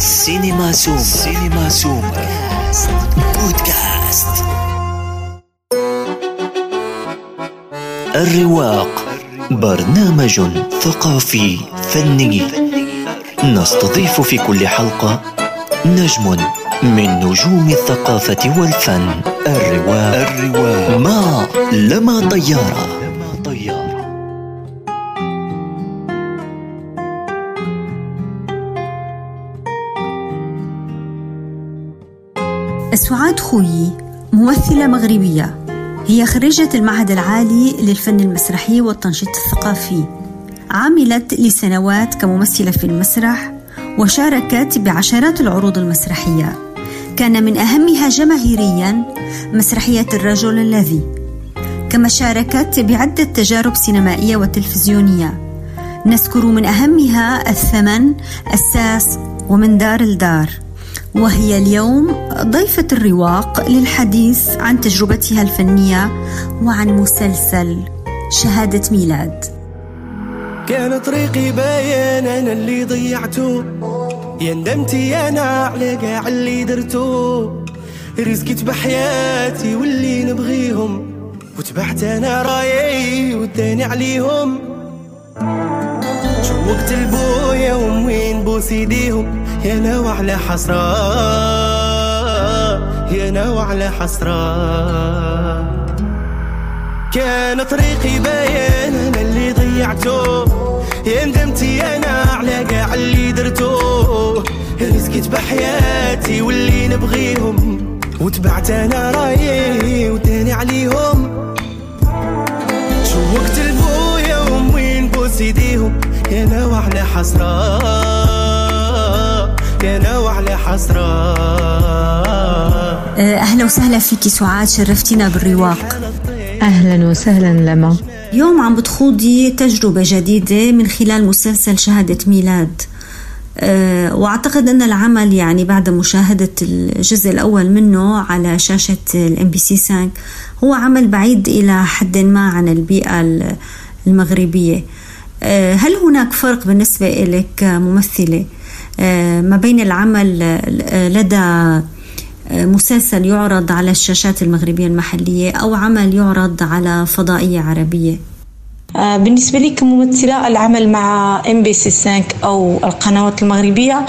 سينما سوم سينما سوم بودكاست الرواق. برنامج ثقافي فني. نستضيف في كل حلقة نجم من نجوم الثقافة والفن. الرواق الرواق. مع لما طيارة. سعاد خويي ممثلة مغربية. هي خريجة المعهد العالي للفن المسرحي والتنشيط الثقافي. عملت لسنوات كممثلة في المسرح وشاركت بعشرات العروض المسرحية. كان من أهمها جماهيريا مسرحية الرجل الذي. كما شاركت بعدة تجارب سينمائية وتلفزيونية. نذكر من أهمها الثمن الساس ومن دار لدار وهي اليوم ضيفة الرواق للحديث عن تجربتها الفنية وعن مسلسل شهادة ميلاد. كان طريقي باين أنا اللي ضيعته. يا ندمتي أنا على كاع اللي درتو رزقت بحياتي واللي نبغيهم. وتبعت أنا رأيي وداني عليهم. شوقت البويا ومين بوس ايديهم يا نوع على حسرة يا نوع على حسرة. كان طريقي باين أنا اللي ضيعته يا ندمتي أنا على كاع اللي درتو رزقت بحياتي واللي نبغيهم وتبعت أنا رأيي وداني عليهم. شوقت البويا ومين بوس ايديهم يا نوع على حسرة. يا نوع على حسرة. أهلا وسهلا فيك سعاد شرفتينا بالرواق. أهلا وسهلا لما. اليوم عم بتخوضي تجربة جديدة من خلال مسلسل شهادة ميلاد. أه وأعتقد أن العمل يعني بعد مشاهدة الجزء الأول منه على شاشة الام بي سي 5 هو عمل بعيد إلى حد ما عن البيئة المغربية. أه هل هناك فرق بالنسبة لك كممثلة؟ أه ما بين العمل لدى مسلسل يعرض على الشاشات المغربية المحلية أو عمل يعرض على فضائية عربية. بالنسبة لي كممثلة العمل مع MBC 5 أو القنوات المغربية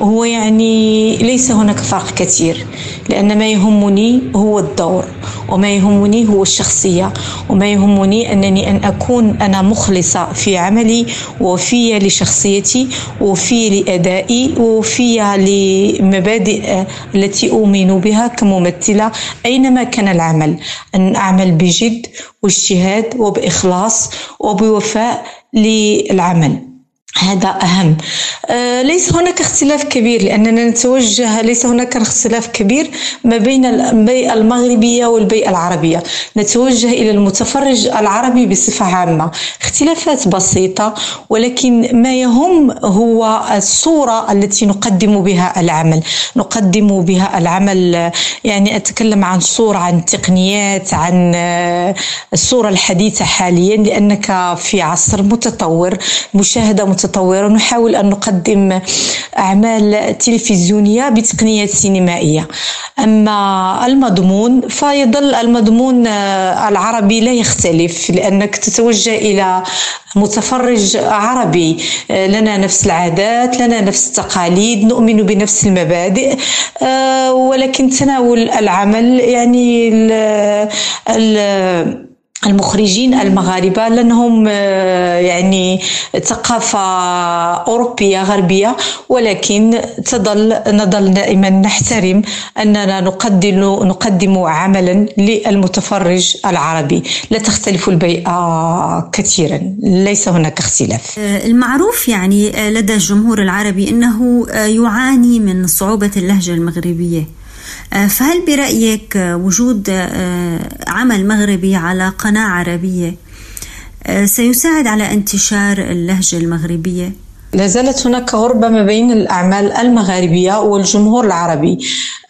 هو يعني ليس هناك فرق كثير لأن ما يهمني هو الدور. وما يهمني هو الشخصية وما يهمني أنني أن أكون أنا مخلصة في عملي وفية لشخصيتي وفية لأدائي وفية لمبادئ التي أؤمن بها كممثلة أينما كان العمل. أن أعمل بجد واجتهاد وبإخلاص وبوفاء للعمل. هذا أهم. آه ليس هناك اختلاف كبير لأننا نتوجه ليس هناك اختلاف كبير ما بين البيئة المغربية والبيئة العربية. نتوجه إلى المتفرج العربي بصفة عامة. اختلافات بسيطة ولكن ما يهم هو الصورة التي نقدم بها العمل. نقدم بها العمل يعني أتكلم عن صورة عن تقنيات عن الصورة الحديثة حاليا لأنك في عصر متطور مشاهدة متطورة. نحاول أن نقدم أعمال تلفزيونية بتقنيات سينمائية. أما المضمون فيظل المضمون العربي لا يختلف لأنك تتوجه إلى متفرج عربي. لنا نفس العادات لنا نفس التقاليد نؤمن بنفس المبادئ ولكن تناول العمل يعني ال ال المخرجين المغاربة لأنهم يعني ثقافة أوروبية غربية ولكن تظل نظل دائما نحترم أننا نقدم نقدم عملا للمتفرج العربي. لا تختلف البيئة كثيرا ليس هناك اختلاف. المعروف يعني لدى الجمهور العربي أنه يعاني من صعوبة اللهجة المغربية. فهل برأيك وجود عمل مغربي على قناة عربية سيساعد على انتشار اللهجة المغربية؟ لا زالت هناك غربة ما بين الأعمال المغاربية والجمهور العربي.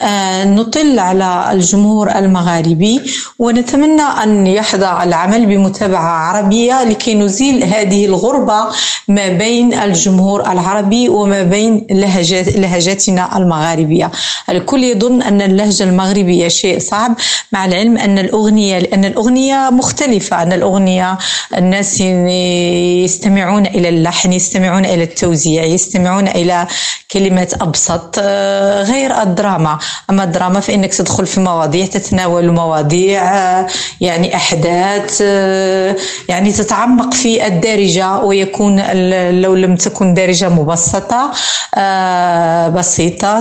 آه، نطل على الجمهور المغاربي ونتمنى أن يحظى العمل بمتابعة عربية لكي نزيل هذه الغربة ما بين الجمهور العربي وما بين لهجات لهجاتنا المغاربية. الكل يظن أن اللهجة المغربية شيء صعب مع العلم أن الأغنية لأن الأغنية مختلفة أن الأغنية الناس يستمعون إلى اللحن يستمعون إلى التوزيع يستمعون إلى كلمات أبسط آه، غير الدراما. أما الدراما فإنك تدخل في مواضيع تتناول مواضيع آه، يعني أحداث آه، يعني تتعمق في الدارجة ويكون لو لم تكن دارجة مبسطة بسيطة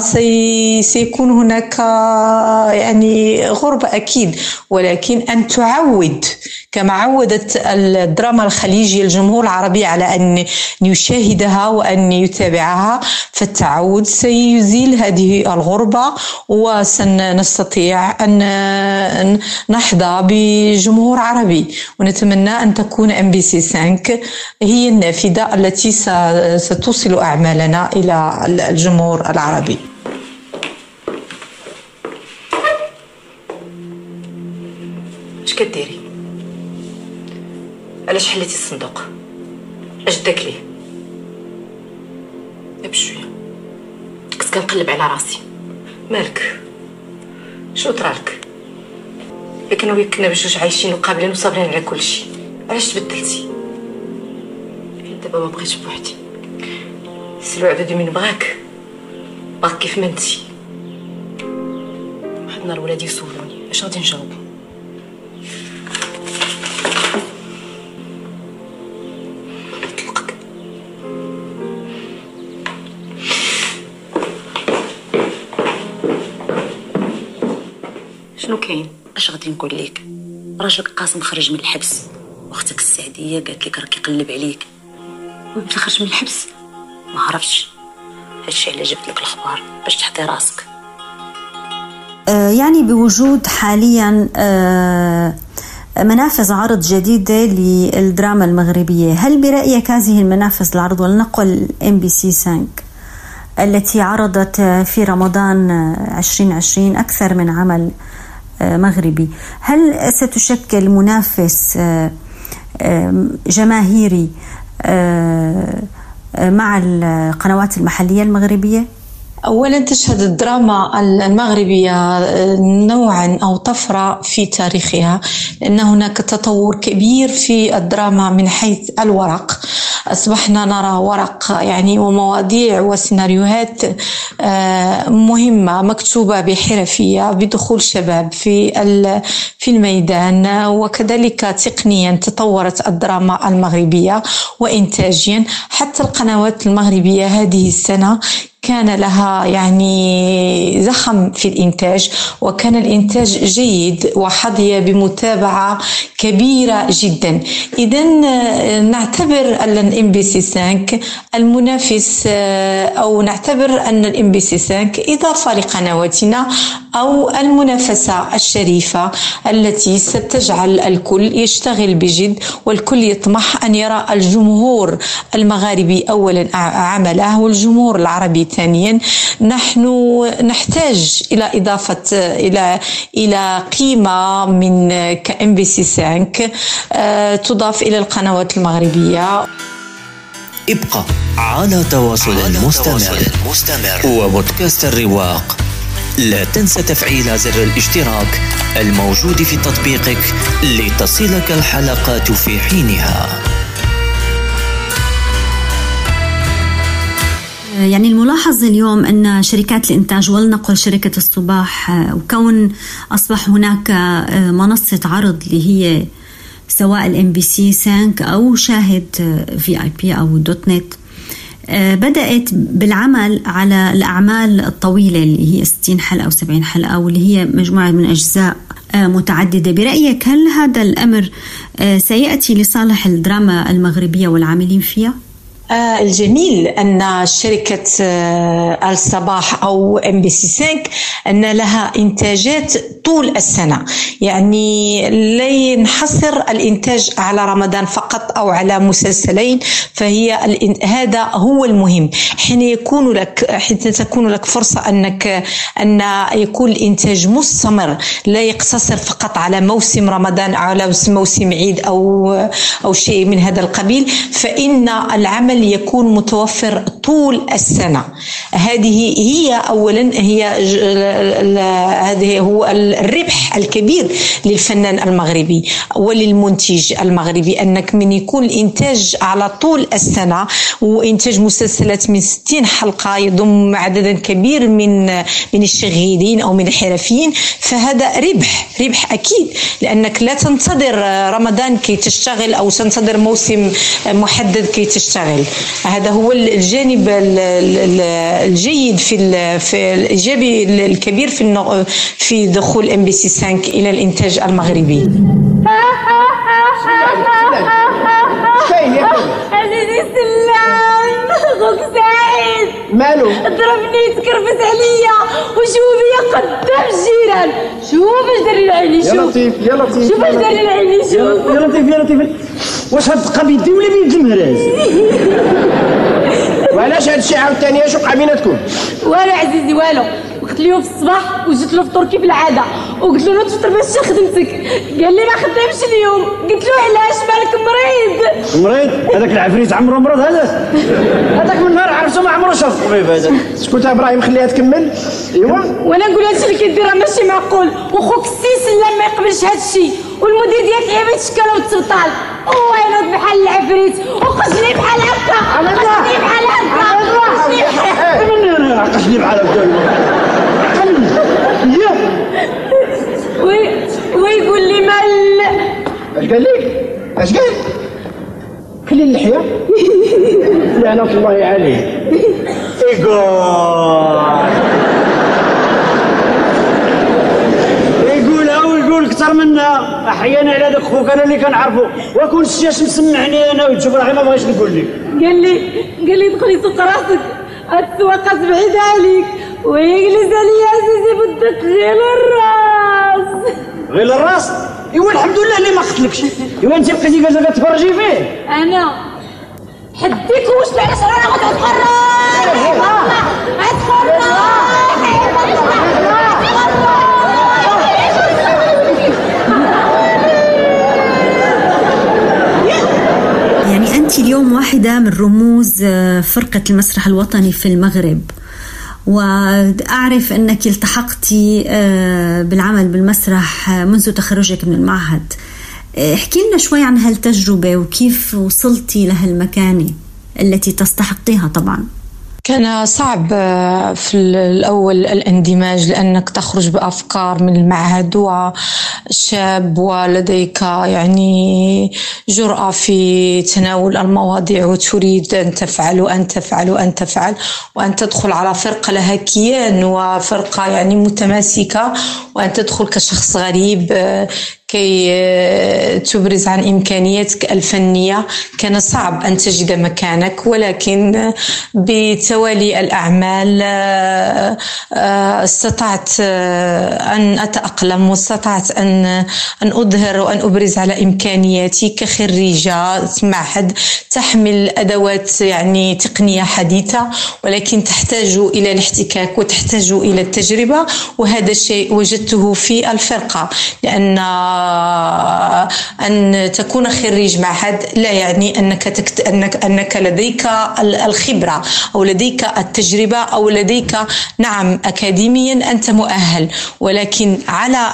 سيكون هناك يعني غربة أكيد. ولكن أن تعود كما عودت الدراما الخليجية الجمهور العربي على أن يشاهدها وأن يتابعها فالتعود سيزيل هذه الغربة وسنستطيع أن نحظى بجمهور عربي. ونتمنى أن تكون MBC 5 هي النافذة التي ستوصل أعمالنا إلى الجمهور العربي. اش كديري؟ علاش حليتي الصندوق؟ اش داك ليه كنت كنقلب على راسي. مالك؟ شنو طرالك؟ لكن وياك كنا بجوج عايشين وقابلين وصابرين على كلشي علاش تبدلتي؟ دابا ما بقيتش بوحدي. سلو عدد من بغاك. بغاك كيف ما انتي واحد النهار ولادي يسولوني اش غادي نجاوب؟ شنو كاين؟ اش غادي نقول لك؟ راجلك قاسم خرج من الحبس. واختك السعدية قالت لك راه كيقلب عليك. وانت خرج من الحبس؟ ما عرفتش. هادشي علاش جبت لك الخبار باش تحضي راسك. آه يعني بوجود حاليا آه منافذ عرض جديدة للدراما المغربية. هل برأيك هذه المنافذ العرض؟ ولنقل MBC 5 التي عرضت في رمضان 2020 أكثر من عمل. مغربي هل ستشكل منافس آه، آه، جماهيري آه، مع القنوات المحلية المغربية؟ أولا تشهد الدراما المغربية نوعا أو طفرة في تاريخها لأن هناك تطور كبير في الدراما من حيث الورق أصبحنا نرى ورق يعني ومواضيع وسيناريوهات آه، مهمة مكتوبة بحرفية بدخول شباب في في الميدان وكذلك تقنيا تطورت الدراما المغربية وإنتاجيا. حتى القنوات المغربية هذه السنة كان لها يعني زخم في الإنتاج وكان الإنتاج جيد وحظي بمتابعة كبيرة جدا. إذا آه، نعتبر أن ال MBC 5 المنافس آه، أو نعتبر أن ال MBC 5 إضافة لقنواتنا أو المنافسة الشريفة التي ستجعل الكل يشتغل بجد والكل يطمح أن يرى الجمهور المغاربي أولا عمله والجمهور العربي. ثانيا. نحن نحتاج إلى إضافة إلى إلى قيمة من كإم بي سي 5 تضاف إلى القنوات المغربية. ابقى على تواصل مستمر, مستمر. وبودكاست الرواق. لا تنسى تفعيل زر الاشتراك الموجود في تطبيقك لتصلك الحلقات في حينها. يعني الملاحظ اليوم أن شركات الإنتاج ولنقل شركة الصباح وكون أصبح هناك منصة عرض اللي هي سواء ال MBC 5 أو شاهد VIP أو dot net بدأت بالعمل على الأعمال الطويلة اللي هي 60 حلقة أو 70 حلقة واللي هي مجموعة من أجزاء متعددة برأيك هل هذا الأمر سيأتي لصالح الدراما المغربية والعاملين فيها؟ آه، الجميل أن شركة آه، الصباح أو MBC 5 أن لها إنتاجات طول السنة. يعني لا ينحصر الإنتاج على رمضان فقط أو على مسلسلين فهي هذا هو المهم. حين يكون لك حين تكون لك فرصة أنك أن يكون الإنتاج مستمر لا يقتصر فقط على موسم رمضان أو على موسم عيد أو أو شيء من هذا القبيل فإن العمل يكون متوفر طول السنة. هذه هي أولا هي هذه هو الربح الكبير للفنان المغربي وللمنتج المغربي أنك من يكون الإنتاج على طول السنة وإنتاج مسلسلات من 60 حلقة يضم عددا كبير من من الشغيلين أو من الحرفيين فهذا ربح ربح أكيد لأنك لا تنتظر رمضان كي تشتغل أو تنتظر موسم محدد كي تشتغل. هذا هو الجانب الجيد في في الإيجابي الكبير في في دخول MBC 5 إلى الإنتاج المغربي. عزيزي سلام أخوك سعيد مالو؟ ضربني تكرفس عليا. وشوه بيا قدام الجيران شوف اش دار لعيني شوف. يا لطيف يا لطيف. شوف اش دار لعيني شوف. يا لطيف يا لطيف. واش هاد بيدي ولا بيد المهراز وعلاش هادشي عاوتاني؟ اش وقع بيناتكم والو عزيزي والو. قلت له في الصباح وجيت له فطور كيف العاده وقلت له تفطر باش خدمتك؟ قال لي ما خدامش اليوم. قلت له علاش؟ مالك مريض. مريض؟ هذاك العفريت عمرو مرض هذا؟ هذاك من نهار عرفتو ما عمرو شاف. الطبيب هذا. سكوت إبراهيم خليها تكمل. ايوا وأنا نقول هادشي اللي كدير راه ماشي معقول. وخوك السيس لا ما يقبلش هادشي. والمدير ديالك عيب يتشكل وتسلطان هو ينوض بحال العفريت وقشني بحال هكا قشني بحال هكا قشني بحال هكا. قشني بحال هكا. وي ويقول لي مال. اش قال لك؟ اش قال؟ خلي اللحية. لعنة الله عليه يقول أكثر منها أحيانا على داك خوك أنا اللي كنعرفو. وكون الشاش مسمعني أنا وتشوف راهي ما بغيتش نقول لك. قال لي قال لي دخلي سوق راسك. السواقة بعيد عليك ويجلس علي عزيزي بدك غير الراس. غير الراس؟ إيوا الحمد لله اللي ما قتلكش إيوا أنت بقيتي جالسه كتفرجي فيه. أنا حديك وش علاش أنا غادي يعني أنت اليوم واحدة من رموز آه، فرقة المسرح الوطني في المغرب. وأعرف أنك التحقتي آه، بالعمل بالمسرح منذ تخرجك من المعهد. آه، احكي لنا شوي عن هالتجربة وكيف وصلتي لهالمكانة التي تستحقيها طبعا. كان صعب آه، في الأول الاندماج لأنك تخرج بأفكار من المعهد وشاب ولديك يعني جرأة في تناول المواضيع وتريد أن تفعل وأن تفعل وأن تفعل وأن تدخل على فرقة لها كيان وفرقة يعني متماسكة وأن تدخل كشخص غريب آه، كي آه، تبرز عن إمكانياتك الفنية. كان صعب أن تجد مكانك ولكن بتوالي الأعمال آه، آه، استطعت أن أتأقلم واستطعت أن أن أظهر وأن أبرز على إمكانياتي كخريجة معهد تحمل أدوات يعني تقنية حديثة ولكن تحتاج إلى الاحتكاك وتحتاج إلى التجربة وهذا الشيء وجدته في الفرقة لأن أن تكون خريج معهد لا يعني أنك تكت... أنك أنك لديك الخبرة أو لديك التجربة أو لديك نعم أكاديميا أنت مؤهل. ولكن على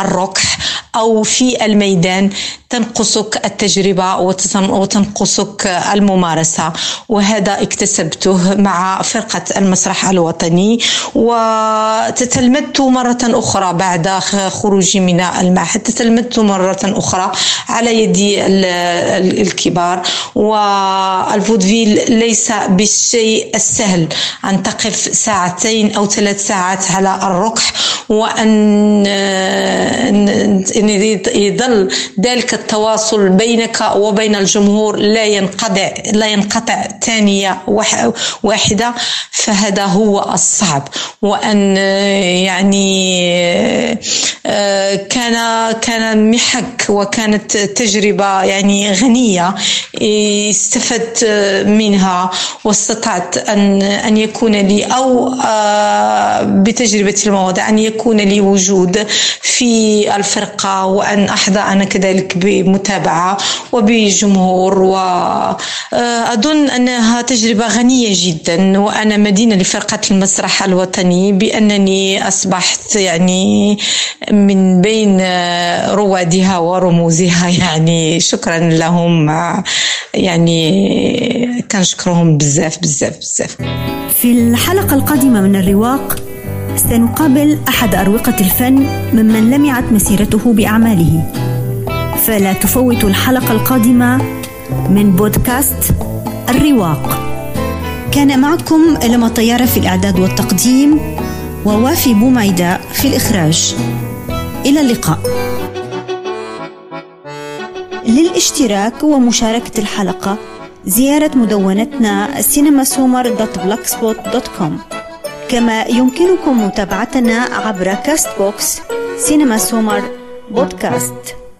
الركح أو في الميدان تنقصك التجربة وتنقصك الممارسة. وهذا اكتسبته مع فرقة المسرح الوطني. وتتلمذت مرة أخرى بعد خروجي من المعهد. حتى تلمذت مرة أخرى على يد الكبار. والفودفيل ليس بالشيء السهل أن تقف ساعتين أو ثلاث ساعات على الركح وأن يظل ذلك التواصل بينك وبين الجمهور لا ينقطع لا ينقطع ثانية واحدة فهذا هو الصعب. وأن يعني كان كان محك وكانت تجربة يعني غنية استفدت منها واستطعت أن أن يكون لي أو بتجربة المواضع أن يكون لي وجود في الفرقة وأن أحظى أنا كذلك بمتابعة وبجمهور وأظن أنها تجربة غنية جدا وأنا مدينة لفرقة المسرح الوطني بأنني أصبحت يعني من بين روادها ورموزها يعني شكرا لهم. يعني كنشكرهم بزاف بزاف بزاف. في الحلقة القادمة من الرواق سنقابل أحد أروقة الفن ممن لمعت مسيرته بأعماله. فلا تفوتوا الحلقة القادمة من بودكاست الرواق. كان معكم لما طيارة في الإعداد والتقديم ووافي بوميداء في الإخراج. إلى اللقاء. للاشتراك ومشاركة الحلقة زيارة مدونتنا cinemasummer.blogspot.com كما يمكنكم متابعتنا عبر Castbox سينما سومر بودكاست